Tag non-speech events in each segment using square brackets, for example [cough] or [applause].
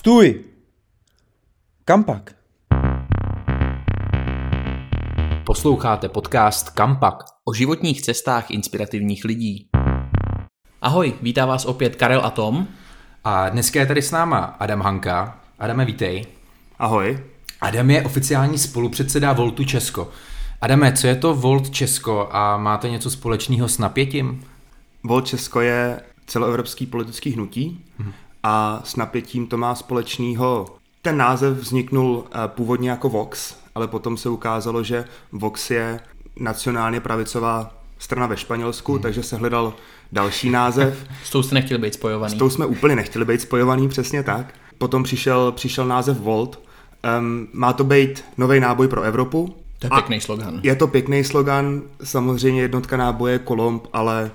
Stůj! Kam pak? Posloucháte podcast Kampak o životních cestách inspirativních lidí. Ahoj, vítá vás opět Karel a Tom. A dneska je tady s náma Adam Hanka. Adame, vítej. Ahoj. Adam je oficiální spolupředseda Voltu Česko. Adame, co je to Volt Česko a máte něco společného s napětím? Volt Česko je celoevropský politický hnutí hmm. A s napětím to má společného. Ten název vzniknul eh, původně jako Vox, ale potom se ukázalo, že Vox je nacionálně pravicová strana ve Španělsku, hmm. takže se hledal další název. [laughs] S tou jste nechtěli být spojovaný. S tou jsme úplně nechtěli být spojovaný, přesně tak. Potom přišel, přišel název Volt. Um, má to být nový náboj pro Evropu. To je pěkný slogan. Je to pěkný slogan, samozřejmě jednotka náboje Kolomb, ale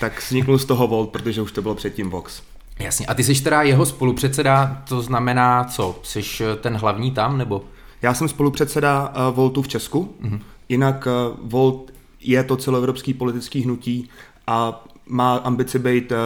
tak vzniknul z toho Volt, protože už to bylo předtím Vox. Jasně, a ty jsi teda jeho spolupředseda, to znamená co? Jsi ten hlavní tam, nebo? Já jsem spolupředseda uh, Voltu v Česku, mm-hmm. jinak uh, Volt je to celoevropský politický hnutí a má ambici být uh,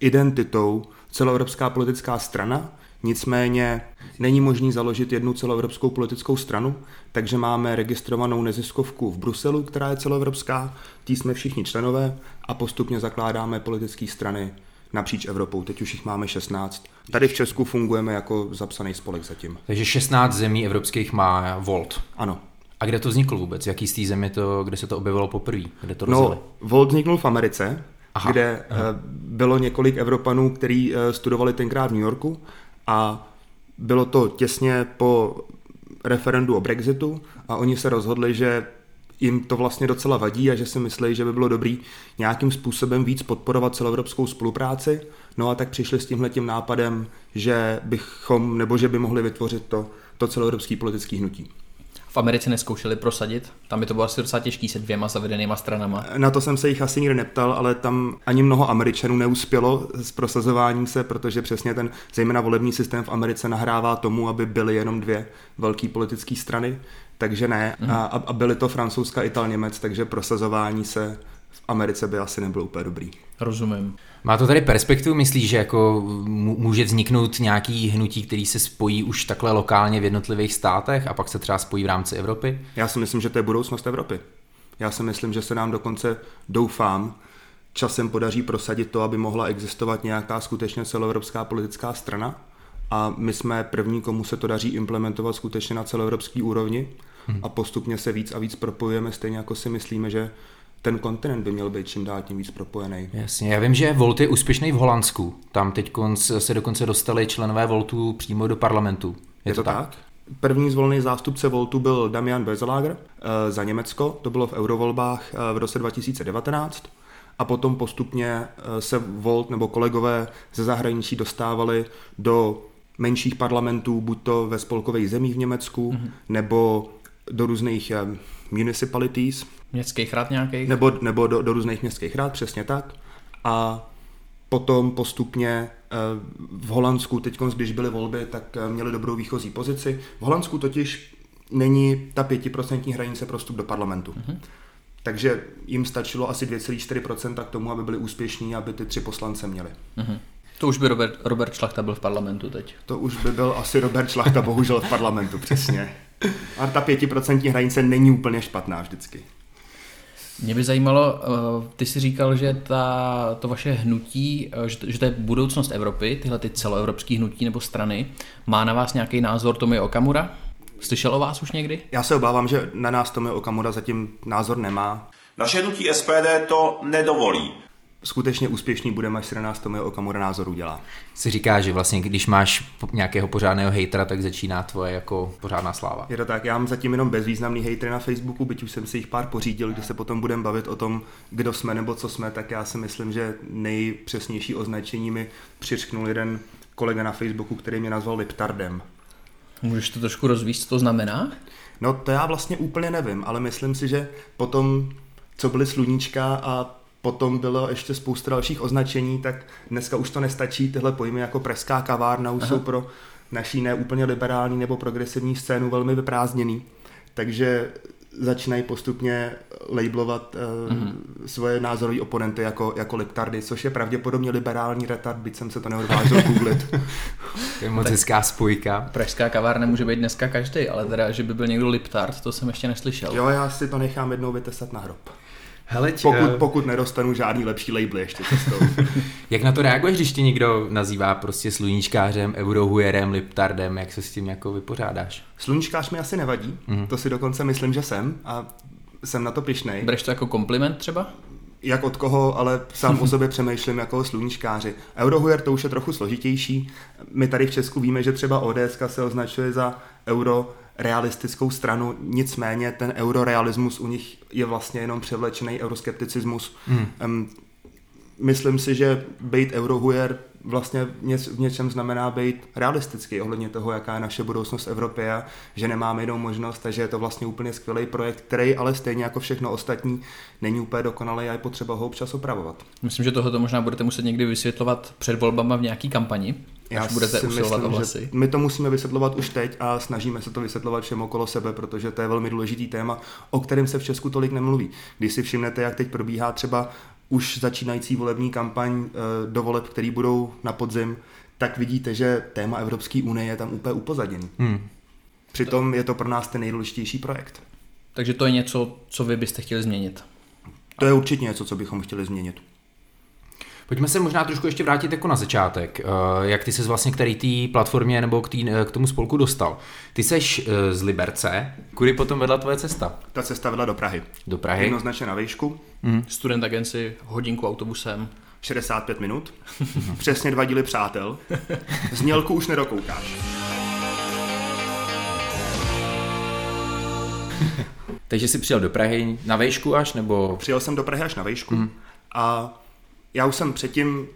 identitou celoevropská politická strana, nicméně není možný založit jednu celoevropskou politickou stranu, takže máme registrovanou neziskovku v Bruselu, která je celoevropská, tý jsme všichni členové a postupně zakládáme politické strany napříč Evropou. Teď už jich máme 16. Tady v Česku fungujeme jako zapsaný spolek zatím. Takže 16 zemí evropských má Volt. Ano. A kde to vzniklo vůbec? Jaký z té země to, kde se to objevilo poprvé? Kde to rozjeli? No, Volt vzniknul v Americe, Aha. kde Aha. Eh, bylo několik Evropanů, kteří eh, studovali tenkrát v New Yorku a bylo to těsně po referendu o Brexitu a oni se rozhodli, že jim to vlastně docela vadí a že si myslí, že by bylo dobrý nějakým způsobem víc podporovat celoevropskou spolupráci. No a tak přišli s tímhletím nápadem, že bychom, nebo že by mohli vytvořit to, to celoevropský politický hnutí. V Americe neskoušeli prosadit? Tam by to bylo asi docela těžký se dvěma zavedenýma stranama. Na to jsem se jich asi nikdy neptal, ale tam ani mnoho Američanů neuspělo s prosazováním se, protože přesně ten zejména volební systém v Americe nahrává tomu, aby byly jenom dvě velké politické strany, takže ne. Mm. A, a byly to francouzska, ital, Němec, takže prosazování se v Americe by asi nebylo úplně dobrý. Rozumím. Má to tady perspektivu, myslíš, že jako může vzniknout nějaký hnutí, který se spojí už takhle lokálně v jednotlivých státech a pak se třeba spojí v rámci Evropy? Já si myslím, že to je budoucnost Evropy. Já si myslím, že se nám dokonce, doufám, časem podaří prosadit to, aby mohla existovat nějaká skutečně celoevropská politická strana. A my jsme první, komu se to daří implementovat skutečně na celoevropské úrovni hmm. a postupně se víc a víc propojujeme, stejně jako si myslíme, že ten kontinent by měl být čím dál tím víc propojený. Jasně, já vím, že Volt je úspěšný v Holandsku. Tam teď se dokonce dostali členové Voltu přímo do parlamentu. Je, je to, to tak? tak? První zvolený zástupce Voltu byl Damian Bezelager eh, za Německo, to bylo v eurovolbách eh, v roce 2019 a potom postupně eh, se Volt nebo kolegové ze zahraničí dostávali do menších parlamentů, buď to ve spolkových zemích v Německu, mm-hmm. nebo do různých municipalities, Městských rád nějakých? Nebo, nebo do, do různých městských rád, přesně tak. A potom postupně eh, v Holandsku, teď když byly volby, tak eh, měli dobrou výchozí pozici. V Holandsku totiž není ta pětiprocentní hranice pro vstup do parlamentu. Mm-hmm. Takže jim stačilo asi 2,4% k tomu, aby byli úspěšní, aby ty tři poslance měli. Mm-hmm. To už by Robert, Robert Šlachta byl v parlamentu teď. To už by byl asi Robert Šlachta bohužel v parlamentu, přesně. A ta pětiprocentní hranice není úplně špatná vždycky. Mě by zajímalo, eh, ty jsi říkal, že ta, to vaše hnutí, eh, že to je budoucnost Evropy, tyhle ty celoevropské hnutí nebo strany. Má na vás nějaký názor Tomi Okamura? Slyšel o vás už někdy? Já se obávám, že na nás Tomi Okamura zatím názor nemá. Naše hnutí SPD to nedovolí skutečně úspěšný budeme, až se na nás Tomio Okamura názoru dělá. Si říká, že vlastně když máš nějakého pořádného hejtera, tak začíná tvoje jako pořádná sláva. Je to tak, já mám zatím jenom bezvýznamný hejtry na Facebooku, byť už jsem si jich pár pořídil, když se potom budeme bavit o tom, kdo jsme nebo co jsme, tak já si myslím, že nejpřesnější označení mi přiřknul jeden kolega na Facebooku, který mě nazval Liptardem. Můžeš to trošku rozvíct, co to znamená? No to já vlastně úplně nevím, ale myslím si, že potom, co byly sluníčka a potom bylo ještě spousta dalších označení, tak dneska už to nestačí. Tyhle pojmy jako preská kavárna už Aha. jsou pro naší neúplně liberální nebo progresivní scénu velmi vyprázdněný. Takže začínají postupně labelovat uh, mm-hmm. svoje názorové oponenty jako, jako liptardy, což je pravděpodobně liberální retard, byť jsem se to neodvážil googlit. [laughs] To je moc hezká spojka. Pražská kavárna může být dneska každý, ale teda, že by byl někdo Liptard, to jsem ještě neslyšel. Jo, já si to nechám jednou vytestat na hrob. Hele, tě, Pokud, pokud nedostanu žádný lepší label ještě cestou. [laughs] jak na to reaguješ, když tě někdo nazývá prostě sluníčkářem, eurohujerem, liptardem, jak se s tím jako vypořádáš? Sluníčkář mi asi nevadí, mm. to si dokonce myslím, že jsem a jsem na to pišnej. Bereš to jako kompliment třeba? Jak od koho, ale sám o sobě [laughs] přemýšlím jako o sluníčkáři. Eurohujer to už je trochu složitější. My tady v Česku víme, že třeba ODS se označuje za euro realistickou stranu, nicméně ten eurorealismus u nich je vlastně jenom převlečený euroskepticismus. Hmm. Um, myslím si, že být eurohujer vlastně v něčem znamená být realistický ohledně toho, jaká je naše budoucnost v Evropě a že nemáme jinou možnost a že je to vlastně úplně skvělý projekt, který ale stejně jako všechno ostatní není úplně dokonalý a je potřeba ho občas opravovat. Myslím, že tohle možná budete muset někdy vysvětlovat před volbama v nějaký kampani. Já až budete usilovat o hlasy. My to musíme vysvětlovat už teď a snažíme se to vysvětlovat všem okolo sebe, protože to je velmi důležitý téma, o kterém se v Česku tolik nemluví. Když si všimnete, jak teď probíhá třeba už začínající volební kampaň eh, do voleb, který budou na podzim, tak vidíte, že téma Evropské unie je tam úplně upozaděný. Hmm. Přitom je to pro nás ten nejdůležitější projekt. Takže to je něco, co vy byste chtěli změnit? To je určitě něco, co bychom chtěli změnit. Pojďme se možná trošku ještě vrátit jako na začátek. Eh, jak ty se vlastně k té platformě nebo k, tý, eh, k tomu spolku dostal? Ty seš eh, z Liberce, kudy potom vedla tvoje cesta? Ta cesta vedla do Prahy. Do Prahy? Jednoznačně na výšku. Mm. Student agenci, hodinku autobusem. 65 minut. [laughs] Přesně dva díly přátel. Znělku už nedokoukáš. [laughs] Takže jsi přijel do Prahy na vejšku až, nebo? Přijel jsem do Prahy až na vejšku mm. a já už jsem předtím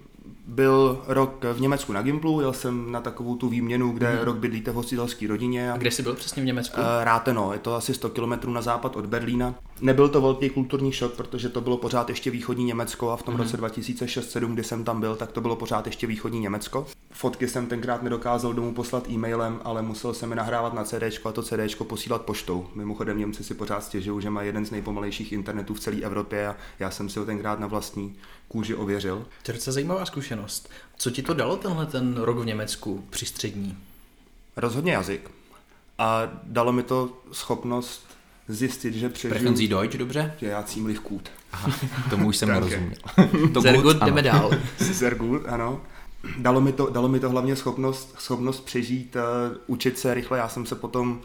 byl rok v Německu na Gimplu, jel jsem na takovou tu výměnu, kde hmm. rok bydlíte v hostitelské rodině. A kde jsi byl přesně v Německu? Uh, Ráteno, je to asi 100 km na západ od Berlína. Nebyl to velký kulturní šok, protože to bylo pořád ještě východní Německo a v tom hmm. roce 2006-2007, kdy jsem tam byl, tak to bylo pořád ještě východní Německo. Fotky jsem tenkrát nedokázal domů poslat e-mailem, ale musel jsem je nahrávat na CD a to CD posílat poštou. Mimochodem Němci si pořád stěžují, že má jeden z nejpomalejších internetů v celé Evropě a já jsem si ho tenkrát na vlastní kůži ověřil. To je zajímavá zkušenost. Co ti to dalo tenhle ten rok v Německu při střední? Rozhodně jazyk. A dalo mi to schopnost zjistit, že přežiju... Sprechen Sie Deutsch, dobře? Že já cím kút. Aha, tomu už jsem [laughs] nerozuměl. [laughs] to Sehr gut, jdeme dál. [laughs] Sehr gut, ano. Dalo mi, to, dalo mi to hlavně schopnost, schopnost přežít, uh, učit se rychle. Já jsem se potom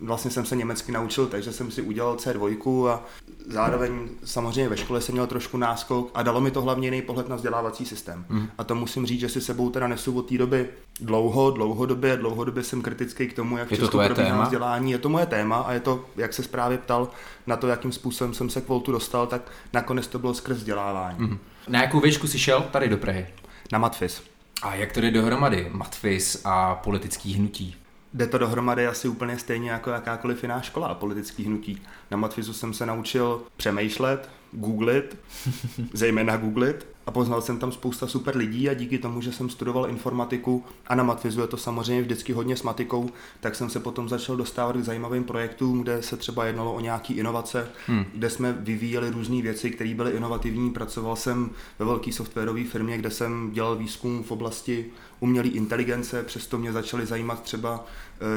vlastně jsem se německy naučil, takže jsem si udělal C2 a zároveň samozřejmě ve škole jsem měl trošku náskok a dalo mi to hlavně jiný pohled na vzdělávací systém. Mm. A to musím říct, že si sebou teda nesu od té doby dlouho, dlouhodobě, dlouhodobě jsem kritický k tomu, jak je to Česku probíhá téma? vzdělání. Je to moje téma a je to, jak se právě ptal na to, jakým způsobem jsem se k Voltu dostal, tak nakonec to bylo skrz vzdělávání. Mm. Na jakou výšku jsi šel tady do Prahy? Na Matfis. A jak to jde dohromady, Matfis a politický hnutí? Jde to dohromady asi úplně stejně jako jakákoliv jiná škola a politický hnutí. Na Matfizu jsem se naučil přemýšlet, googlit, [laughs] zejména googlit a poznal jsem tam spousta super lidí a díky tomu, že jsem studoval informatiku a na Matfizu je to samozřejmě vždycky hodně s matikou, tak jsem se potom začal dostávat k zajímavým projektům, kde se třeba jednalo o nějaký inovace, hmm. kde jsme vyvíjeli různé věci, které byly inovativní. Pracoval jsem ve velké softwarové firmě, kde jsem dělal výzkum v oblasti umělé inteligence, přesto mě začaly zajímat třeba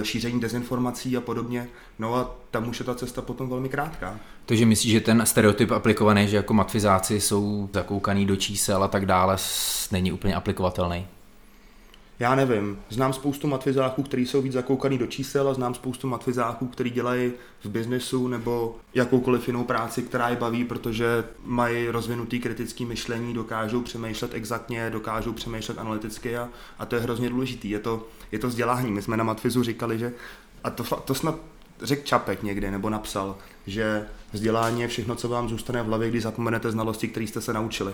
e, šíření dezinformací a podobně. No a tam už je ta cesta potom velmi krátká. Takže myslíš, že ten stereotyp aplikovaný, že jako matfizáci jsou zakoukaný do čísel a tak dále, není úplně aplikovatelný? Já nevím. Znám spoustu matfizáků, kteří jsou víc zakoukaný do čísel a znám spoustu matfizáků, kteří dělají v biznesu nebo jakoukoliv jinou práci, která je baví, protože mají rozvinutý kritický myšlení, dokážou přemýšlet exaktně, dokážou přemýšlet analyticky a, a to je hrozně důležité. Je to, je to vzdělání. My jsme na matfizu říkali, že a to, to snad řekl Čapek někde nebo napsal, že vzdělání je všechno, co vám zůstane v hlavě, když zapomenete znalosti, které jste se naučili.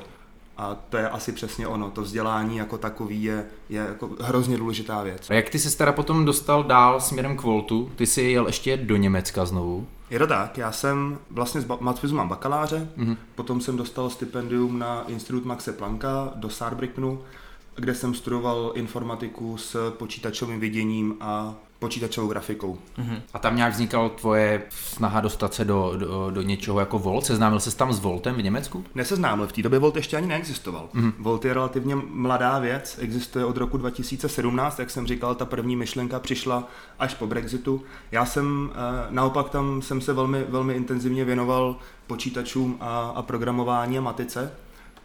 A to je asi přesně ono. To vzdělání jako takový je, je jako hrozně důležitá věc. A jak ty se teda potom dostal dál směrem k Voltu? Ty jsi jel ještě do Německa znovu? Je to tak, já jsem vlastně z Matfizu mám bakaláře, mm-hmm. potom jsem dostal stipendium na Institut Maxe Plancka do Saarbrückenu, kde jsem studoval informatiku s počítačovým viděním a počítačovou grafikou. A tam nějak vznikala tvoje snaha dostat se do, do, do něčeho jako Volt? Seznámil ses tam s Voltem v Německu? Neseznámil, v té době Volt ještě ani neexistoval. Mm. Volt je relativně mladá věc, existuje od roku 2017, jak jsem říkal, ta první myšlenka přišla až po Brexitu. Já jsem eh, naopak tam jsem se velmi, velmi intenzivně věnoval počítačům a, a programování a matice.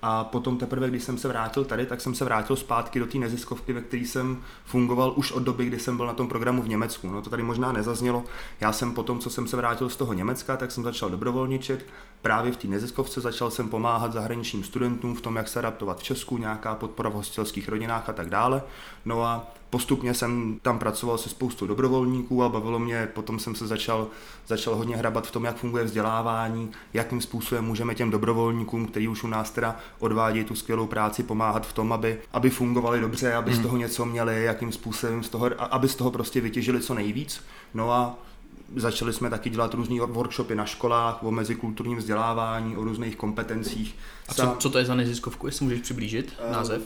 A potom teprve, když jsem se vrátil tady, tak jsem se vrátil zpátky do té neziskovky, ve které jsem fungoval už od doby, kdy jsem byl na tom programu v Německu. No to tady možná nezaznělo. Já jsem potom, co jsem se vrátil z toho Německa, tak jsem začal dobrovolničit. Právě v té neziskovce začal jsem pomáhat zahraničním studentům v tom, jak se adaptovat v Česku, nějaká podpora v hostelských rodinách a tak dále. No a postupně jsem tam pracoval se spoustou dobrovolníků a bavilo mě, potom jsem se začal, začal hodně hrabat v tom, jak funguje vzdělávání, jakým způsobem můžeme těm dobrovolníkům, kteří už u nás teda odvádějí tu skvělou práci, pomáhat v tom, aby, aby fungovali dobře, aby z toho něco měli, jakým způsobem z toho, aby z toho prostě vytěžili co nejvíc. No a Začali jsme taky dělat různé workshopy na školách o mezikulturním vzdělávání, o různých kompetencích. A co, co to je za neziskovku, jestli můžeš přiblížit název?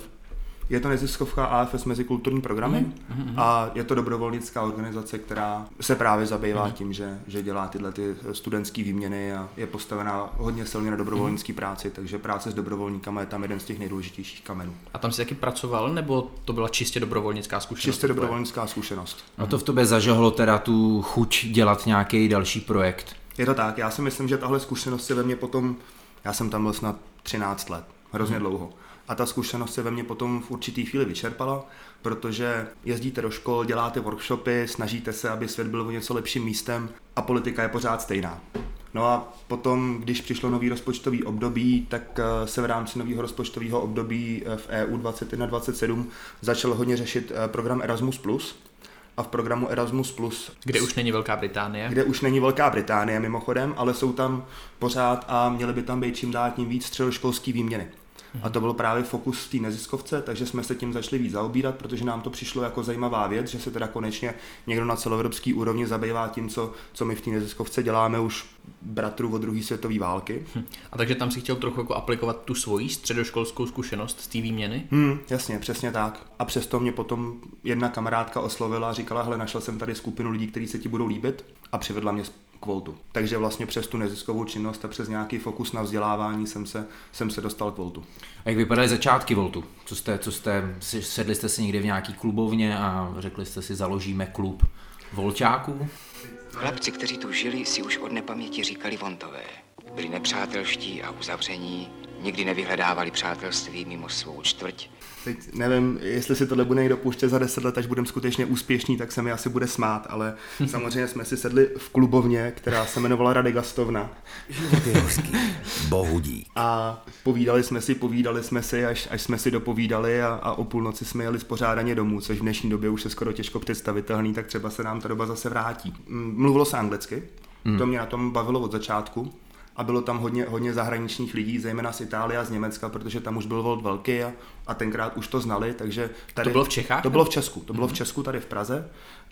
Je to neziskovka AFS Mezikulturní programy mm-hmm. a je to dobrovolnická organizace, která se právě zabývá mm-hmm. tím, že, že dělá tyhle ty studentské výměny a je postavená hodně silně na dobrovolnické mm-hmm. práci, takže práce s dobrovolníkama je tam jeden z těch nejdůležitějších kamenů. A tam jsi taky pracoval, nebo to byla čistě dobrovolnická zkušenost? Čistě dobrovolnická zkušenost. No to v tobě zažehlo teda tu chuť dělat nějaký další projekt. Je to tak, já si myslím, že tahle zkušenost se ve mně potom, já jsem tam byl snad 13 let, hrozně mm-hmm. dlouho. A ta zkušenost se ve mně potom v určitý chvíli vyčerpala, protože jezdíte do škol, děláte workshopy, snažíte se, aby svět byl o něco lepším místem a politika je pořád stejná. No a potom, když přišlo nový rozpočtový období, tak eh, se v rámci nového rozpočtového období eh, v EU 21-27 začal hodně řešit eh, program Erasmus+. A v programu Erasmus+, Kde už není Velká Británie. kde už není Velká Británie mimochodem, ale jsou tam pořád a měly by tam být čím dál tím víc středoškolský výměny. A to byl právě fokus té neziskovce, takže jsme se tím začali víc zaobírat, protože nám to přišlo jako zajímavá věc, že se teda konečně někdo na celoevropský úrovni zabývá tím, co, co my v té neziskovce děláme už bratru od druhé světové války. A takže tam si chtěl trochu jako aplikovat tu svoji středoškolskou zkušenost z té výměny? Hmm, jasně, přesně tak. A přesto mě potom jedna kamarádka oslovila a říkala, hele, našel jsem tady skupinu lidí, kteří se ti budou líbit a přivedla mě k Voltu. Takže vlastně přes tu neziskovou činnost a přes nějaký fokus na vzdělávání jsem se, jsem se dostal k Voltu. A jak vypadaly začátky Voltu? Co jste, co jste, sedli jste si někde v nějaký klubovně a řekli jste si, založíme klub Volčáků? Chlapci, kteří tu žili, si už od nepaměti říkali Vontové. Byli nepřátelští a uzavření, nikdy nevyhledávali přátelství mimo svou čtvrť. Teď nevím, jestli si tohle bude někdo pouštět za 10 let, až budeme skutečně úspěšní, tak se mi asi bude smát, ale [laughs] samozřejmě jsme si sedli v klubovně, která se jmenovala Rady Gastovna Bohu dík. a povídali jsme si, povídali jsme si, až, až jsme si dopovídali a, a o půlnoci jsme jeli spořádaně domů, což v dnešní době už je skoro těžko představitelný, tak třeba se nám ta doba zase vrátí. Mluvilo se anglicky, to mě na tom bavilo od začátku a bylo tam hodně, hodně zahraničních lidí, zejména z Itálie a z Německa, protože tam už byl Volt velký a, a tenkrát už to znali, takže tady, To bylo v Čechách, To bylo v Česku, to bylo v Česku tady v Praze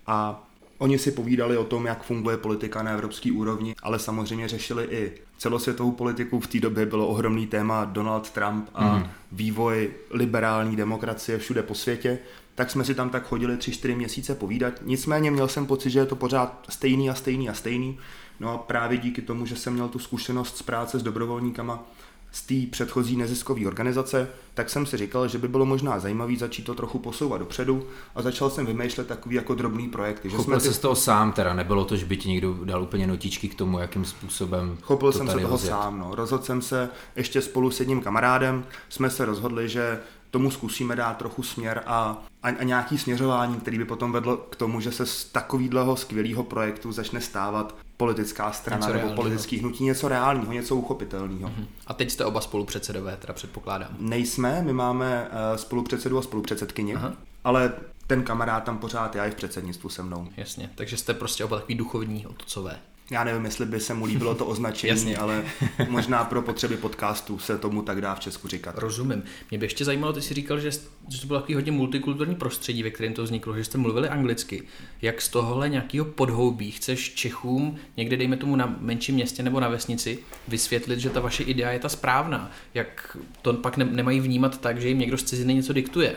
a Oni si povídali o tom, jak funguje politika na evropské úrovni, ale samozřejmě řešili i celosvětovou politiku. V té době bylo ohromný téma Donald Trump a mm. vývoj liberální demokracie všude po světě. Tak jsme si tam tak chodili tři, čtyři měsíce povídat. Nicméně měl jsem pocit, že je to pořád stejný a stejný a stejný. No a právě díky tomu, že jsem měl tu zkušenost z práce s dobrovolníkama, z té předchozí neziskové organizace, tak jsem si říkal, že by bylo možná zajímavý začít to trochu posouvat dopředu a začal jsem vymýšlet takový jako drobný projekty. Že Chopil ty- se z toho sám teda, nebylo to, že by ti někdo dal úplně notičky k tomu, jakým způsobem Chopil to jsem se toho rozjet. sám. No. Rozhodl jsem se ještě spolu s jedním kamarádem, jsme se rozhodli, že tomu zkusíme dát trochu směr a, a, a nějaký směřování, který by potom vedlo k tomu, že se z takového skvělého projektu začne stávat politická strana Něco nebo politický hnutí, něco reálního, něco uchopitelného. Mhm. A teď jste oba spolupředsedové, teda předpokládám. Nejsme, my máme uh, spolupředsedu a spolupředsedkyni, ale ten kamarád tam pořád já je v předsednictvu se mnou. Jasně, takže jste prostě oba takový duchovní otcové. Já nevím, jestli by se mu líbilo to označení, ale možná pro potřeby podcastu se tomu tak dá v Česku říkat. Rozumím. Mě by ještě zajímalo, ty jsi říkal, že, že to bylo takový hodně multikulturní prostředí, ve kterém to vzniklo, že jste mluvili anglicky. Jak z tohohle nějakého podhoubí chceš Čechům někde, dejme tomu na menším městě nebo na vesnici, vysvětlit, že ta vaše idea je ta správná? Jak to pak ne, nemají vnímat tak, že jim někdo z ciziny něco diktuje?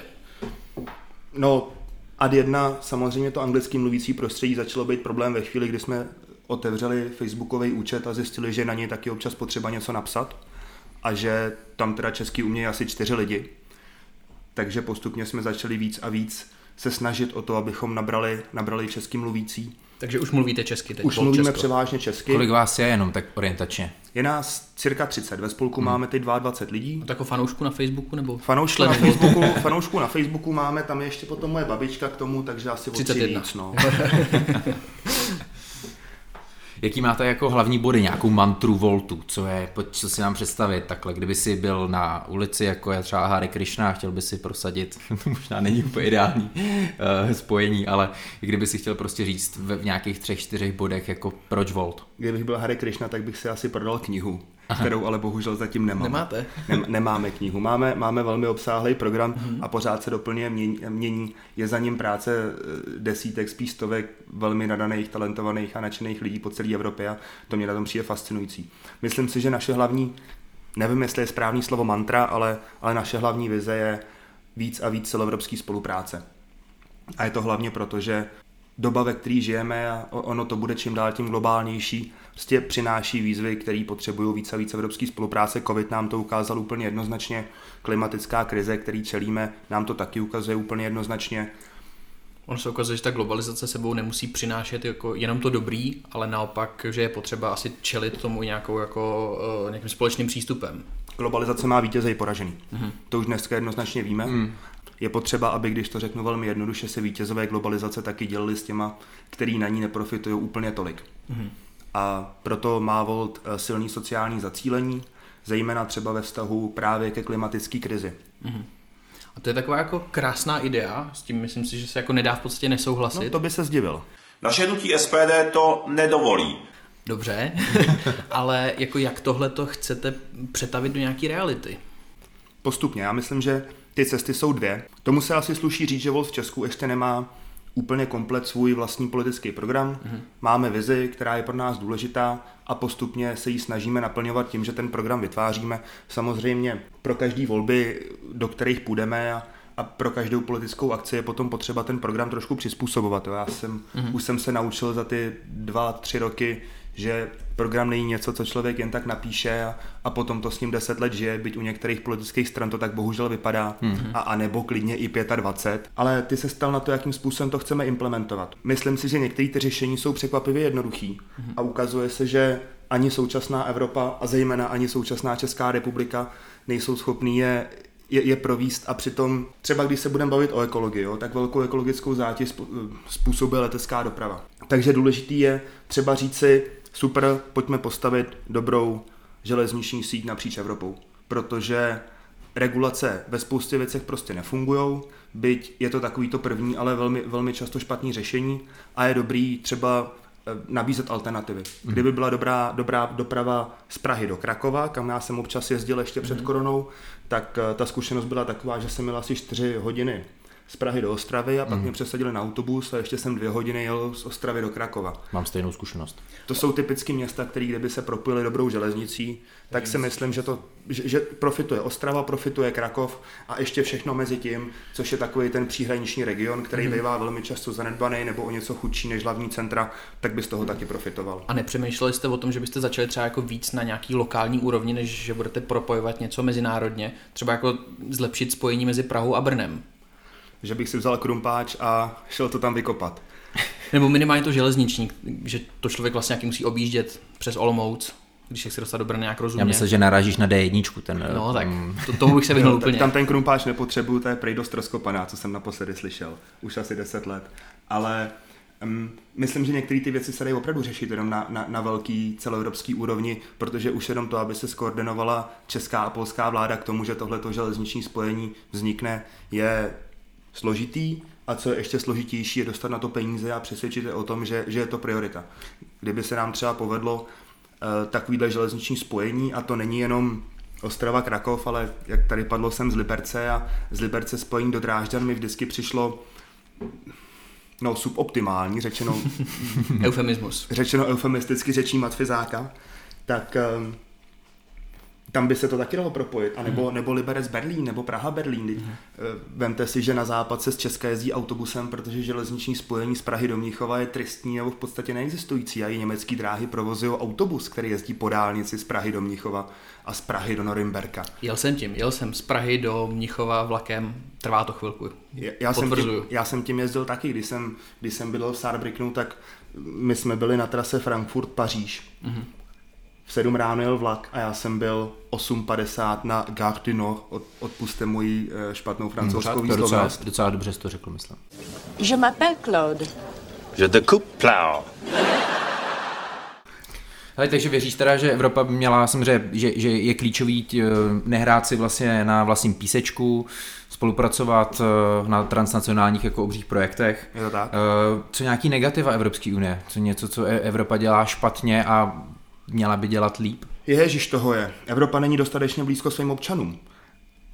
No, Ad jedna, samozřejmě to anglicky mluvící prostředí začalo být problém ve chvíli, kdy jsme otevřeli facebookový účet a zjistili, že na něj taky občas potřeba něco napsat a že tam teda česky umějí asi čtyři lidi. Takže postupně jsme začali víc a víc se snažit o to, abychom nabrali, nabrali česky mluvící. Takže už mluvíte česky teď. Už mluvíme Česko. převážně česky. Kolik vás je jenom tak orientačně? Je nás cirka 30. Ve spolku hmm. máme teď 22 lidí. No, tak fanoušku na Facebooku nebo Fanoušku na? Facebooku, fanoušku na Facebooku máme, tam je ještě potom moje babička k tomu, takže asi o tři 31. víc. No. [laughs] Jaký máte jako hlavní body, nějakou mantru Voltu, co je, pojď co si nám představit, takhle, kdyby si byl na ulici, jako je třeba Hare Krishna chtěl by si prosadit, [laughs] to možná není úplně ideální uh, spojení, ale kdyby si chtěl prostě říct v, v nějakých třech, čtyřech bodech, jako proč Volt? Kdybych byl Hare Krishna, tak bych si asi prodal knihu, Aha. kterou ale bohužel zatím nemám. Nemáte? Nem, nemáme knihu. Máme, máme velmi obsáhlý program a pořád se doplňuje, mění, mění. Je za ním práce eh, desítek, spíš stovek velmi nadaných, talentovaných a nadšených lidí po celé Evropě a to mě na tom přijde fascinující. Myslím si, že naše hlavní, nevím, jestli je správný slovo mantra, ale, ale naše hlavní vize je víc a víc celoevropské spolupráce. A je to hlavně proto, že doba, ve které žijeme a ono to bude čím dál tím globálnější, prostě přináší výzvy, které potřebují více a více evropské spolupráce. Covid nám to ukázal úplně jednoznačně, klimatická krize, který čelíme, nám to taky ukazuje úplně jednoznačně. On se ukazuje, že ta globalizace sebou nemusí přinášet jako jenom to dobrý, ale naopak, že je potřeba asi čelit tomu nějakou jako, uh, nějakým společným přístupem. Globalizace má vítěze i poražený. Mm-hmm. To už dneska jednoznačně víme. Mm. Je potřeba, aby, když to řeknu velmi jednoduše, se vítězové globalizace taky dělili s těma, který na ní neprofitují úplně tolik. Mm-hmm. A proto má Volt eh, silný sociální zacílení, zejména třeba ve vztahu právě ke klimatické krizi. A to je taková jako krásná idea, s tím myslím si, že se jako nedá v podstatě nesouhlasit. No, to by se zdivil. Naše hnutí SPD to nedovolí. Dobře, [laughs] ale jako jak tohle to chcete přetavit do nějaký reality? Postupně. Já myslím, že ty cesty jsou dvě. Tomu se asi sluší říct, že Volt v Česku ještě nemá úplně komplet svůj vlastní politický program. Mm-hmm. Máme vizi, která je pro nás důležitá a postupně se ji snažíme naplňovat tím, že ten program vytváříme. Samozřejmě pro každý volby, do kterých půjdeme a, a pro každou politickou akci je potom potřeba ten program trošku přizpůsobovat. Já jsem, mm-hmm. už jsem se naučil za ty dva, tři roky, že program není něco, co člověk jen tak napíše a, a potom to s ním 10 let žije, byť u některých politických stran to tak bohužel vypadá, mm-hmm. a, a nebo klidně i 25. Ale ty se stal na to, jakým způsobem to chceme implementovat. Myslím si, že některé ty řešení jsou překvapivě jednoduchý mm-hmm. a ukazuje se, že ani současná Evropa a zejména ani současná Česká republika nejsou schopní je je, je províst a přitom třeba když se budeme bavit o ekologii, jo, tak velkou ekologickou zátěž spů- způsobuje letecká doprava. Takže důležitý je třeba říci, super, pojďme postavit dobrou železniční síť napříč Evropou, protože regulace ve spoustě věcech prostě nefungují, byť je to takový to první, ale velmi, velmi často špatný řešení a je dobrý třeba eh, nabízet alternativy. Kdyby byla dobrá, dobrá doprava z Prahy do Krakova, kam já jsem občas jezdil ještě před koronou, tak eh, ta zkušenost byla taková, že jsem měl asi 4 hodiny z Prahy do Ostravy a pak mě přesadili na autobus a ještě jsem dvě hodiny jel z Ostravy do Krakova. Mám stejnou zkušenost. To jsou typické města, které kdyby se propojily dobrou železnicí, tak si myslím, že to že, že profituje Ostrava, profituje Krakov a ještě všechno mezi tím, což je takový ten příhraniční region, který mm. bývá velmi často zanedbaný nebo o něco chudší než hlavní centra, tak by z toho taky profitoval. A nepřemýšleli jste o tom, že byste začali třeba jako víc na nějaký lokální úrovni, než že budete propojovat něco mezinárodně? Třeba jako zlepšit spojení mezi Prahou a Brnem? Že bych si vzal krumpáč a šel to tam vykopat. [laughs] Nebo minimálně to železniční, že to člověk vlastně nějaký musí objíždět přes Olomouc, když se chce dostat do Brna nějak rozumně. Já myslím, že narážíš na D1, ten... No tak, mm, to, tomu bych se vyhnul úplně. tam ten krumpáč nepotřebuju, to je prej dost rozkopaná, co jsem naposledy slyšel. Už asi 10 let. Ale um, myslím, že některé ty věci se dají opravdu řešit jenom na, na, na velký celoevropský úrovni, protože už jenom to, aby se skoordinovala česká a polská vláda k tomu, že tohleto železniční spojení vznikne, je složitý a co je ještě složitější, je dostat na to peníze a přesvědčit je o tom, že, že je to priorita. Kdyby se nám třeba povedlo uh, takovýhle železniční spojení a to není jenom Ostrava Krakov, ale jak tady padlo jsem z Liberce a z Liberce spojení do Drážďan mi vždycky přišlo no suboptimální, řečeno, [laughs] Eufemismus. řečeno eufemisticky řečí matfizáka, tak um, tam by se to taky dalo propojit, a nebo, nebo Liberec Berlín, nebo Praha Berlín. Hmm. Vemte si, že na západ se z Česka jezdí autobusem, protože železniční spojení z Prahy do Mnichova je tristní nebo v podstatě neexistující. A i německý dráhy provozují autobus, který jezdí po dálnici z Prahy do Mnichova a z Prahy do Norimberka. Jel jsem tím, jel jsem z Prahy do Mnichova vlakem, trvá to chvilku. Já, já, jsem tím, já jsem tím jezdil taky, když jsem, když jsem bydlel v Saarbrückenu, tak my jsme byli na trase Frankfurt-Paříž. Mm-hmm v 7 ráno jel vlak a já jsem byl 8.50 na Gare du Nord, od, odpuste moji eh, špatnou francouzskou hmm, výslovnost. Docela, docela dobře jsi to řekl, myslím. Je m'appelle Claude. Je de coupe plau. Ale takže věříš teda, že Evropa by měla samozřejmě, že, že je klíčový tě, eh, nehrát si vlastně na vlastním písečku, spolupracovat eh, na transnacionálních jako obřích projektech. Je to tak? Co nějaký negativa Evropské unie? Co něco, co e- Evropa dělá špatně a měla by dělat líp? Ježíš toho je. Evropa není dostatečně blízko svým občanům.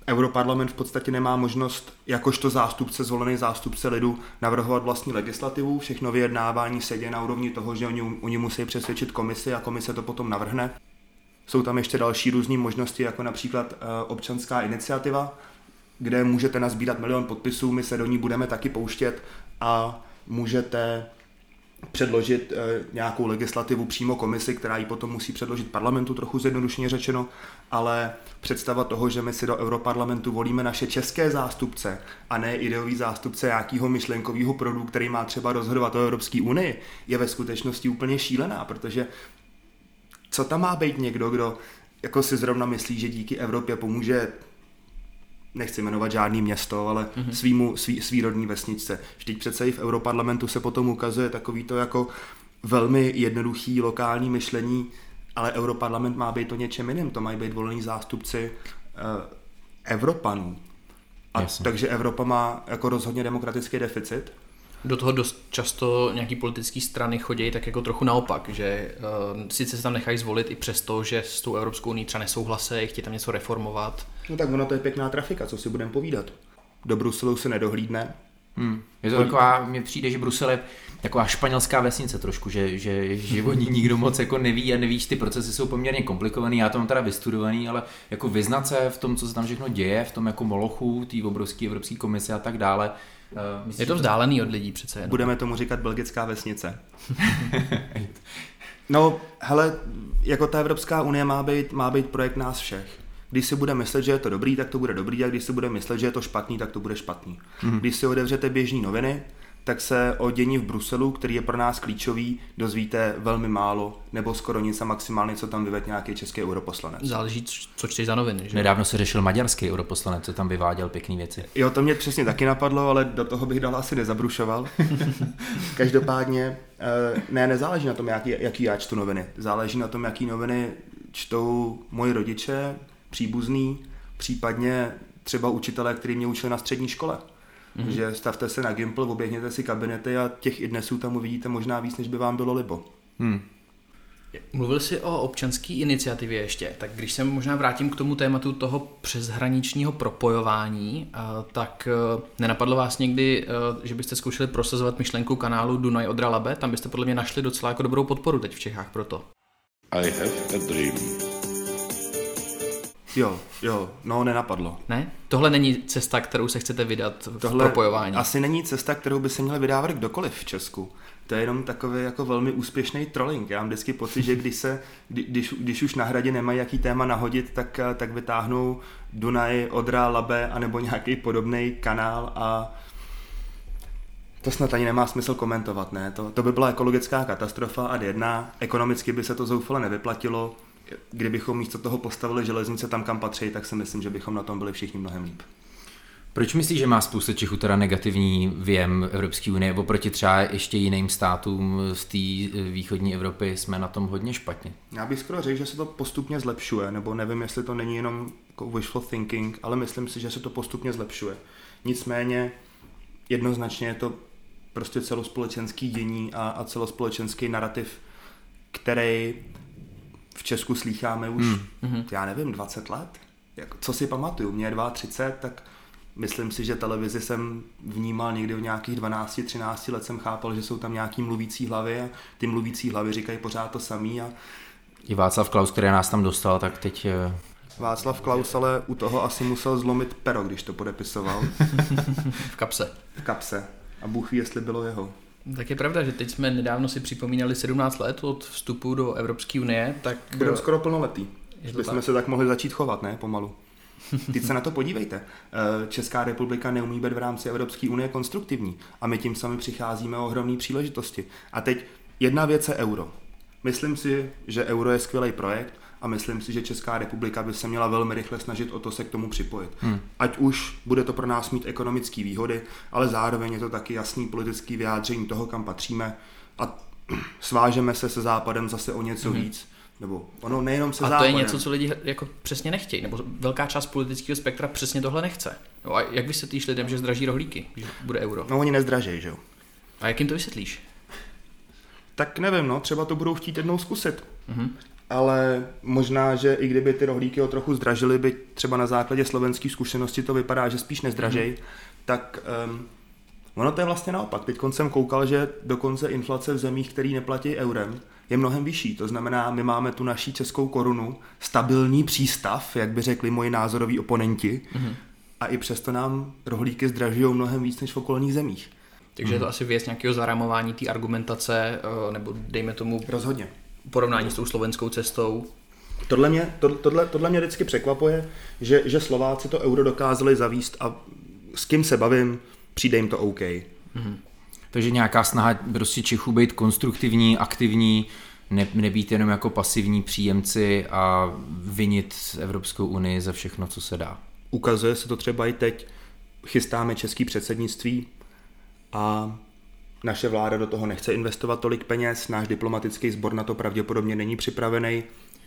Europarlament v podstatě nemá možnost, jakožto zástupce, zvolený zástupce lidu, navrhovat vlastní legislativu. Všechno vyjednávání se děje na úrovni toho, že oni, oni musí přesvědčit komisi a komise to potom navrhne. Jsou tam ještě další různé možnosti, jako například uh, občanská iniciativa, kde můžete nazbírat milion podpisů, my se do ní budeme taky pouštět a můžete předložit e, nějakou legislativu přímo komisi, která ji potom musí předložit parlamentu, trochu zjednodušeně řečeno, ale představa toho, že my si do Europarlamentu volíme naše české zástupce a ne ideový zástupce nějakého myšlenkového proudu, který má třeba rozhodovat o Evropské unii, je ve skutečnosti úplně šílená, protože co tam má být někdo, kdo jako si zrovna myslí, že díky Evropě pomůže nechci jmenovat žádný město, ale mm-hmm. svýmu, svý, svý rodní vesničce. Vždyť přece i v Europarlamentu se potom ukazuje takový to jako velmi jednoduchý lokální myšlení, ale Europarlament má být to něčem jiným, to mají být volení zástupci uh, Evropanů. A takže Evropa má jako rozhodně demokratický deficit do toho dost často nějaký politické strany chodí tak jako trochu naopak, že uh, sice se tam nechají zvolit i přesto, že s tou Evropskou unii třeba nesouhlasí, chtějí tam něco reformovat. No tak ono to je pěkná trafika, co si budeme povídat. Do Bruselu se nedohlídne. Hmm. Je to taková, mně přijde, že Brusel je taková španělská vesnice trošku, že, že, že o ní nikdo moc jako neví a nevíš, ty procesy jsou poměrně komplikovaný, já to mám teda vystudovaný, ale jako vyznat se v tom, co se tam všechno děje, v tom jako molochu, té obrovské Evropské komise a tak dále, Uh, myslím, je to vzdálený od lidí přece jenom. Budeme tomu říkat belgická vesnice. [laughs] no, hele, jako ta Evropská unie má být, má být projekt nás všech. Když si bude myslet, že je to dobrý, tak to bude dobrý, a když si bude myslet, že je to špatný, tak to bude špatný. Mm. Když si otevřete běžní noviny, tak se o dění v Bruselu, který je pro nás klíčový, dozvíte velmi málo, nebo skoro nic a maximálně, co tam vyvedl nějaký český europoslanec. Záleží, co čteš za noviny. Že? Nedávno se řešil maďarský europoslanec, co tam vyváděl pěkné věci. Jo, to mě přesně taky napadlo, ale do toho bych dal asi nezabrušoval. [laughs] Každopádně, eh, ne, nezáleží na tom, jaký, jaký já čtu noviny. Záleží na tom, jaký noviny čtou moji rodiče, příbuzný, případně třeba učitelé, kteří mě učili na střední škole. Mm-hmm. Že stavte se na Gimple, oběhněte si kabinety a těch i dnesů tam uvidíte možná víc, než by vám bylo libo. Hmm. Mluvil jsi o občanské iniciativě ještě, tak když se možná vrátím k tomu tématu toho přeshraničního propojování, tak e, nenapadlo vás někdy, e, že byste zkoušeli prosazovat myšlenku kanálu Dunaj Odra Labe? Tam byste podle mě našli docela jako dobrou podporu teď v Čechách pro to. I have a dream. Jo, jo, no nenapadlo. Ne? Tohle není cesta, kterou se chcete vydat v Tohle propojování. asi není cesta, kterou by se měl vydávat kdokoliv v Česku. To je jenom takový jako velmi úspěšný trolling. Já mám vždycky pocit, že když, se, když, když už na hradě nemají jaký téma nahodit, tak, tak vytáhnou Dunaj, Odra, Labe anebo nějaký podobný kanál a to snad ani nemá smysl komentovat, ne? To, to by byla ekologická katastrofa a jedna, ekonomicky by se to zoufale nevyplatilo, kdybychom místo toho postavili železnice tam, kam patří, tak si myslím, že bychom na tom byli všichni mnohem líp. Proč myslíš, že má spousta Čechů teda negativní věm Evropské unie, nebo proti třeba ještě jiným státům z té východní Evropy jsme na tom hodně špatně? Já bych skoro řekl, že se to postupně zlepšuje, nebo nevím, jestli to není jenom jako wishful thinking, ale myslím si, že se to postupně zlepšuje. Nicméně jednoznačně je to prostě celospolečenský dění a, a celospolečenský narrativ, který v Česku slýcháme už, mm. já nevím, 20 let. Jak, co si pamatuju, mě je 32, tak myslím si, že televizi jsem vnímal někdy v nějakých 12-13 let, jsem chápal, že jsou tam nějaký mluvící hlavy a ty mluvící hlavy říkají pořád to samý. A... I Václav Klaus, který nás tam dostal, tak teď... Eh, Václav Klaus ale u toho asi musel zlomit pero, když to podepisoval [laughs] V kapse. v kapse. A Bůh ví, jestli bylo jeho. Tak je pravda, že teď jsme nedávno si připomínali 17 let od vstupu do Evropské unie, tak Budeme skoro plnoletý. To Bychom se tak mohli začít chovat, ne? Pomalu. Teď se na to podívejte. Eh, Česká republika neumí být v rámci Evropské unie konstruktivní a my tím sami přicházíme o ohromné příležitosti. A teď jedna věc je euro. Myslím si, že euro je skvělý projekt a myslím si, že Česká republika by se měla velmi rychle snažit o to se k tomu připojit. Hmm. Ať už bude to pro nás mít ekonomické výhody, ale zároveň je to taky jasný politický vyjádření toho, kam patříme a [clears throat] svážeme se se západem zase o něco hmm. víc. Nebo ono nejenom se a to západem. je něco, co lidi jako přesně nechtějí, nebo velká část politického spektra přesně tohle nechce. No a jak vysvětlíš lidem, že zdraží rohlíky, že bude euro? No oni nezdražej, že jo? A jak jim to vysvětlíš? Tak nevím, no, třeba to budou chtít jednou zkusit. Mm-hmm. Ale možná, že i kdyby ty rohlíky o trochu zdražily, by třeba na základě slovenské zkušenosti to vypadá, že spíš nezdražej, mm-hmm. tak um, ono to je vlastně naopak. Teď jsem koukal, že dokonce inflace v zemích, který neplatí eurem, je mnohem vyšší. To znamená, my máme tu naší českou korunu, stabilní přístav, jak by řekli moji názoroví oponenti, mm-hmm. a i přesto nám rohlíky zdražují mnohem víc než v okolních zemích. Takže je to asi věc nějakého zaramování té argumentace, eh, nebo dejme tomu Rozhodně. Porovnání s tou slovenskou cestou. Tohle mě, to, tohle, tohle mě vždycky překvapuje, že, že Slováci to euro dokázali zavíst a s kým se bavím, přijde jim to OK. Takže nějaká snaha prostě Čechů být konstruktivní, aktivní, ne, nebýt jenom jako pasivní příjemci a vinit Evropskou unii za všechno, co se dá. Ukazuje se to třeba i teď. Chystáme český předsednictví a naše vláda do toho nechce investovat tolik peněz, náš diplomatický sbor na to pravděpodobně není připravený.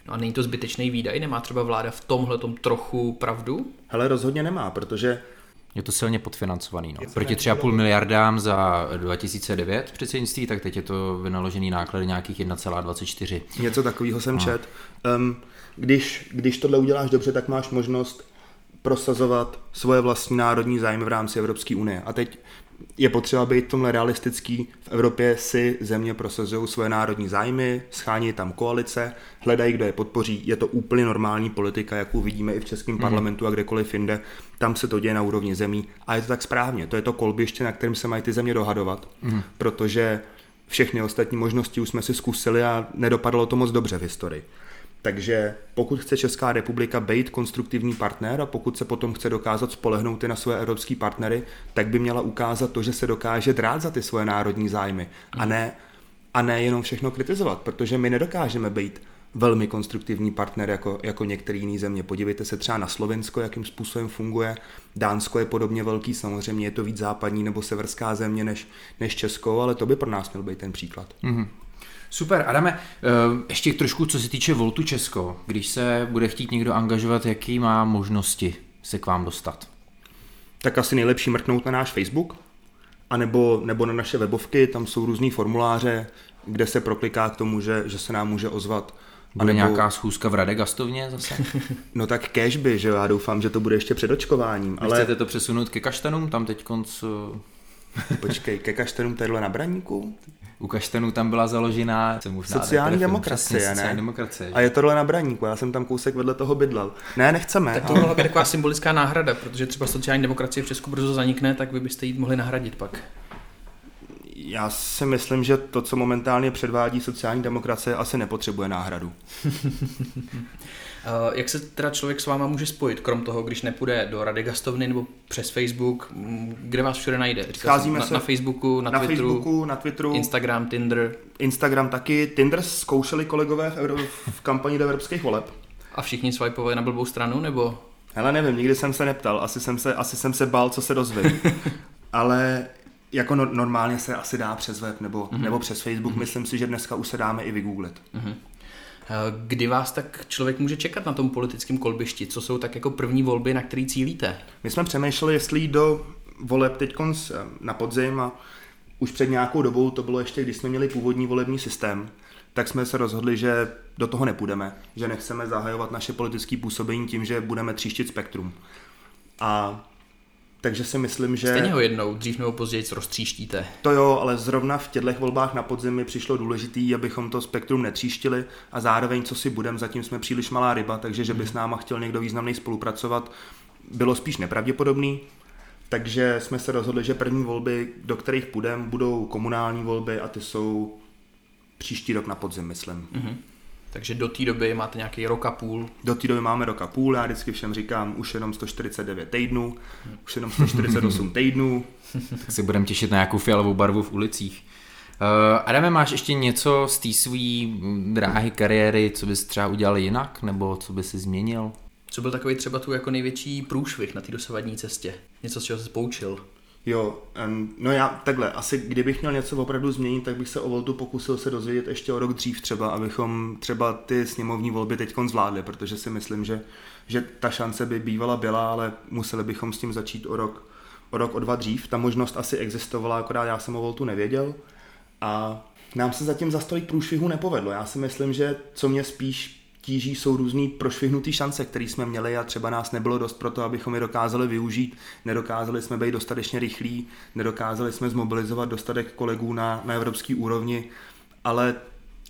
No a není to zbytečný výdaj? Nemá třeba vláda v tomhle trochu pravdu? Hele, rozhodně nemá, protože Je to silně podfinancovaný. No. Proti 3,5 miliardám za 2009 předsednictví, tak teď je to vynaložený náklady nějakých 1,24. Něco takového jsem čet. Um, když, když tohle uděláš dobře, tak máš možnost prosazovat svoje vlastní národní zájmy v rámci Evropské unie. A teď je potřeba být v tomhle realistický. V Evropě si země prosazují svoje národní zájmy, schání tam koalice, hledají, kdo je podpoří. Je to úplně normální politika, jakou vidíme i v českém parlamentu a kdekoliv jinde. Tam se to děje na úrovni zemí a je to tak správně. To je to kolbiště, na kterém se mají ty země dohadovat, protože všechny ostatní možnosti už jsme si zkusili a nedopadlo to moc dobře v historii. Takže pokud chce Česká republika být konstruktivní partner a pokud se potom chce dokázat spolehnout i na své evropský partnery, tak by měla ukázat to, že se dokáže drát za ty svoje národní zájmy a ne, a ne jenom všechno kritizovat, protože my nedokážeme být velmi konstruktivní partner jako, jako některé jiné země. Podívejte se třeba na Slovensko, jakým způsobem funguje. Dánsko je podobně velký, samozřejmě je to víc západní nebo severská země než, než Česko, ale to by pro nás měl být ten příklad. Super, Adame, eh, ještě trošku, co se týče Voltu Česko. Když se bude chtít někdo angažovat, jaký má možnosti se k vám dostat? tak asi nejlepší mrknout na náš Facebook, anebo, nebo na naše webovky, tam jsou různý formuláře, kde se prokliká k tomu, že, že se nám může ozvat. Bude nějaká schůzka v Radegastovně zase? [laughs] No tak cash by, že jo, já doufám, že to bude ještě před očkováním, Ale... Chcete to přesunout ke kaštanům? Tam teď konc... počkej, ke kaštenům tadyhle na Braníku? U kaštanů tam byla založená co možná Sociální retrefil, demokracie, přesně, ne? Sociální demokracie. A je tohle na Braníku, já jsem tam kousek vedle toho bydlel. Ne, nechceme. Tak to ale- mohla být taková symbolická náhrada, protože třeba sociální demokracie v Česku brzo zanikne, tak vy byste ji mohli nahradit pak. Já si myslím, že to, co momentálně předvádí sociální demokracie, asi nepotřebuje náhradu. [laughs] Uh, jak se teda člověk s váma může spojit, krom toho, když nepůjde do Rady Gastovny nebo přes Facebook, m, kde vás všude najde? Říkal Scházíme jsem, na, se na Facebooku, na, na Twitteru, Facebooku, na Twitteru, Instagram, Tinder Instagram taky. Tinder zkoušeli kolegové v, Euro- v kampani do evropských voleb. a všichni swipovali na blbou stranu, nebo Hele, nevím, nikdy jsem se neptal, asi jsem se, asi jsem se bál, co se dozvím. [laughs] Ale jako no, normálně se asi dá přes web nebo, mm-hmm. nebo přes Facebook, mm-hmm. myslím si, že dneska už se dáme i vygooglit. uh, kdy vás tak člověk může čekat na tom politickém kolbišti? Co jsou tak jako první volby, na který cílíte? My jsme přemýšleli, jestli do voleb teď na podzim a už před nějakou dobou, to bylo ještě, když jsme měli původní volební systém, tak jsme se rozhodli, že do toho nepůjdeme, že nechceme zahajovat naše politické působení tím, že budeme tříštit spektrum. A takže si myslím, že... Stejně ho jednou, dřív nebo později roztříštíte. To jo, ale zrovna v těchto volbách na podzim mi přišlo důležitý, abychom to spektrum netříštili a zároveň, co si budem, zatím jsme příliš malá ryba, takže že by s náma chtěl někdo významný spolupracovat, bylo spíš nepravděpodobný. Takže jsme se rozhodli, že první volby, do kterých půjdeme, budou komunální volby a ty jsou příští rok na podzim, myslím. Mm-hmm. Takže do té doby máte nějaký rok a půl. Do té doby máme rok a půl, já vždycky všem říkám už jenom 149 týdnů, už jenom 148 týdnů. tak si budeme těšit na nějakou fialovou barvu v ulicích. Uh, Adame, máš ještě něco z té své dráhy kariéry, co bys třeba udělal jinak, nebo co bys si změnil? Co byl takový třeba tu jako největší průšvih na té dosavadní cestě? Něco, z čeho jsi poučil? Jo, um, no já takhle, asi kdybych měl něco opravdu změnit, tak bych se o Voltu pokusil se dozvědět ještě o rok dřív třeba, abychom třeba ty sněmovní volby teď zvládli, protože si myslím, že, že ta šance by bývala byla, ale museli bychom s tím začít o rok, o rok, o dva dřív. Ta možnost asi existovala, akorát já jsem o Voltu nevěděl a nám se zatím za stolik průšvihu nepovedlo. Já si myslím, že co mě spíš tíží jsou různý prošvihnutý šance, které jsme měli a třeba nás nebylo dost pro to, abychom je dokázali využít. Nedokázali jsme být dostatečně rychlí, nedokázali jsme zmobilizovat dostatek kolegů na, na evropské úrovni, ale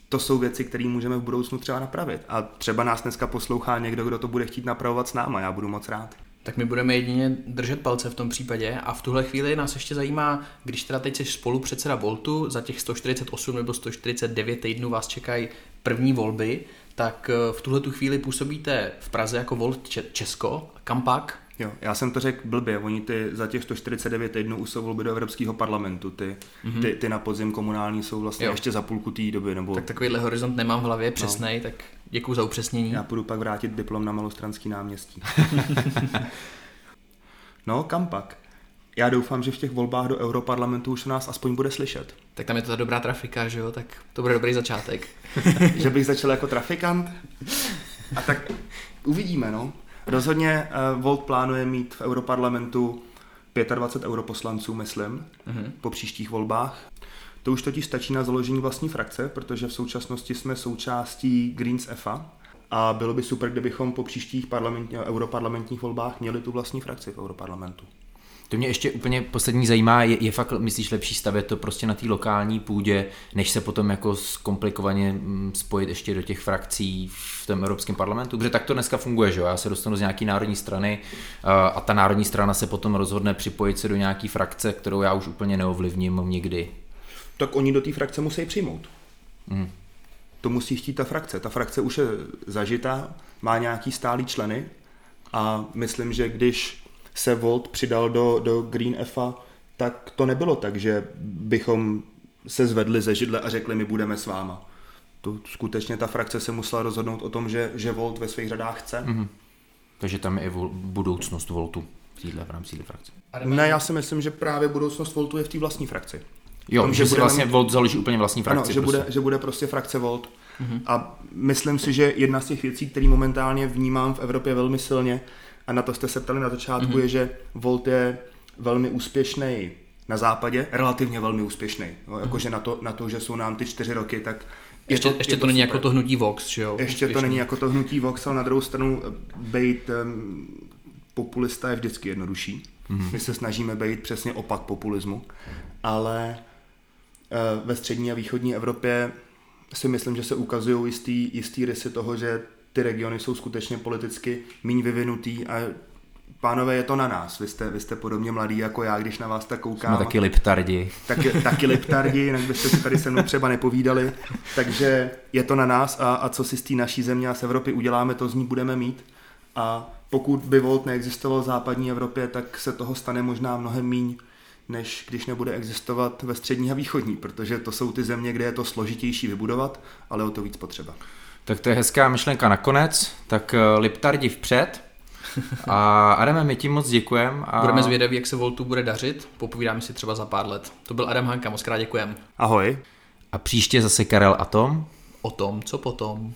to jsou věci, které můžeme v budoucnu třeba napravit. A třeba nás dneska poslouchá někdo, kdo to bude chtít napravovat s náma. Já budu moc rád. Tak my budeme jedině držet palce v tom případě a v tuhle chvíli nás ještě zajímá, když teda teď jsi spolu předseda Voltu, za těch 148 nebo 149 týdnů vás čekají první volby, tak eh, v tuhle tu chvíli působíte v Praze jako Volt Česko. Kam pak? Jo, já jsem to řekl blbě, oni ty za těch 149 týdnů už jsou volby do Evropského parlamentu, ty, mm-hmm. ty, ty na podzim komunální jsou vlastně jo. ještě za půlku té doby. Nebo... Tak takovýhle horizont nemám v hlavě přesnej, no. tak děkuji za upřesnění. Já půjdu pak vrátit diplom na Malostranský náměstí. [laughs] no, kam pak? já doufám, že v těch volbách do Europarlamentu už nás aspoň bude slyšet. Tak tam je to ta dobrá trafika, že jo? Tak to bude dobrý začátek. [laughs] že bych začal jako trafikant? A tak uvidíme, no. Rozhodně uh, Volt plánuje mít v Europarlamentu 25 europoslanců, myslím, uh-huh. po příštích volbách. To už totiž stačí na založení vlastní frakce, protože v současnosti jsme součástí Greens EFA a bylo by super, kdybychom po příštích europarlamentních volbách měli tu vlastní frakci v Europarlamentu. To mě ještě úplně poslední zajímá, je, je fakt, myslíš, lepší stavět to prostě na té lokální půdě, než se potom jako zkomplikovaně mm, spojit ještě do těch frakcí v tom Evropském parlamentu? Protože tak to dneska funguje, že jo? Já se dostanu z nějaký národní strany a ta národní strana se potom rozhodne připojit se do nějaký frakce, kterou já už úplně neovlivním nikdy. Tak oni do té frakce musí přijmout. Hmm. To musí chtít ta frakce. Ta frakce už je zažitá, má nějaký stálý členy a myslím, že když se Volt přidal do, do Green EFA, tak to nebylo tak, že bychom se zvedli ze židle a řekli, my budeme s váma. To skutečně ta frakce se musela rozhodnout o tom, že, že Volt ve svých řadách chce. Mm-hmm. Takže tam je i budoucnost Voltu v, týhle, v rámci té frakce. Ne, já si myslím, že právě budoucnost Voltu je v té vlastní frakci. Jo, tom, že, že si vlastně mít... Volt založí úplně vlastní frakci. Ano, že, prostě. bude, že bude prostě frakce Volt. Mm-hmm. A myslím si, že jedna z těch věcí, které momentálně vnímám v Evropě velmi silně, a na to jste se ptali na začátku, mm-hmm. je, že Volt je velmi úspěšný na západě, relativně velmi úspěšný. No, jakože na to, na to, že jsou nám ty čtyři roky, tak ještě, to, ještě to, to není super. jako to hnutí Vox, že jo? Ještě úspěšný. to není jako to hnutí Vox, ale na druhou stranu být um, populista je vždycky jednodušší. Mm-hmm. My se snažíme být přesně opak populismu, ale uh, ve střední a východní Evropě si myslím, že se ukazují jistý, jistý rysy toho, že ty regiony jsou skutečně politicky méně vyvinutý a pánové, je to na nás. Vy jste, vy jste podobně mladí jako já, když na vás tak koukám. Jsme taky liptardi. Taky, taky liptardi, jinak byste si tady se mnou třeba nepovídali. Takže je to na nás a, a co si z té naší země a z Evropy uděláme, to z ní budeme mít. A pokud by Volt neexistoval v západní Evropě, tak se toho stane možná mnohem míň, než když nebude existovat ve střední a východní, protože to jsou ty země, kde je to složitější vybudovat, ale o to víc potřeba. Tak to je hezká myšlenka nakonec. Tak eh, Liptardi vpřed. A Adame, my ti moc děkujem. A... Budeme zvědaví, jak se Voltu bude dařit. Popovídáme si třeba za pár let. To byl Adam Hanka, moc krát děkujem. Ahoj. A příště zase Karel a Tom. O tom, co potom.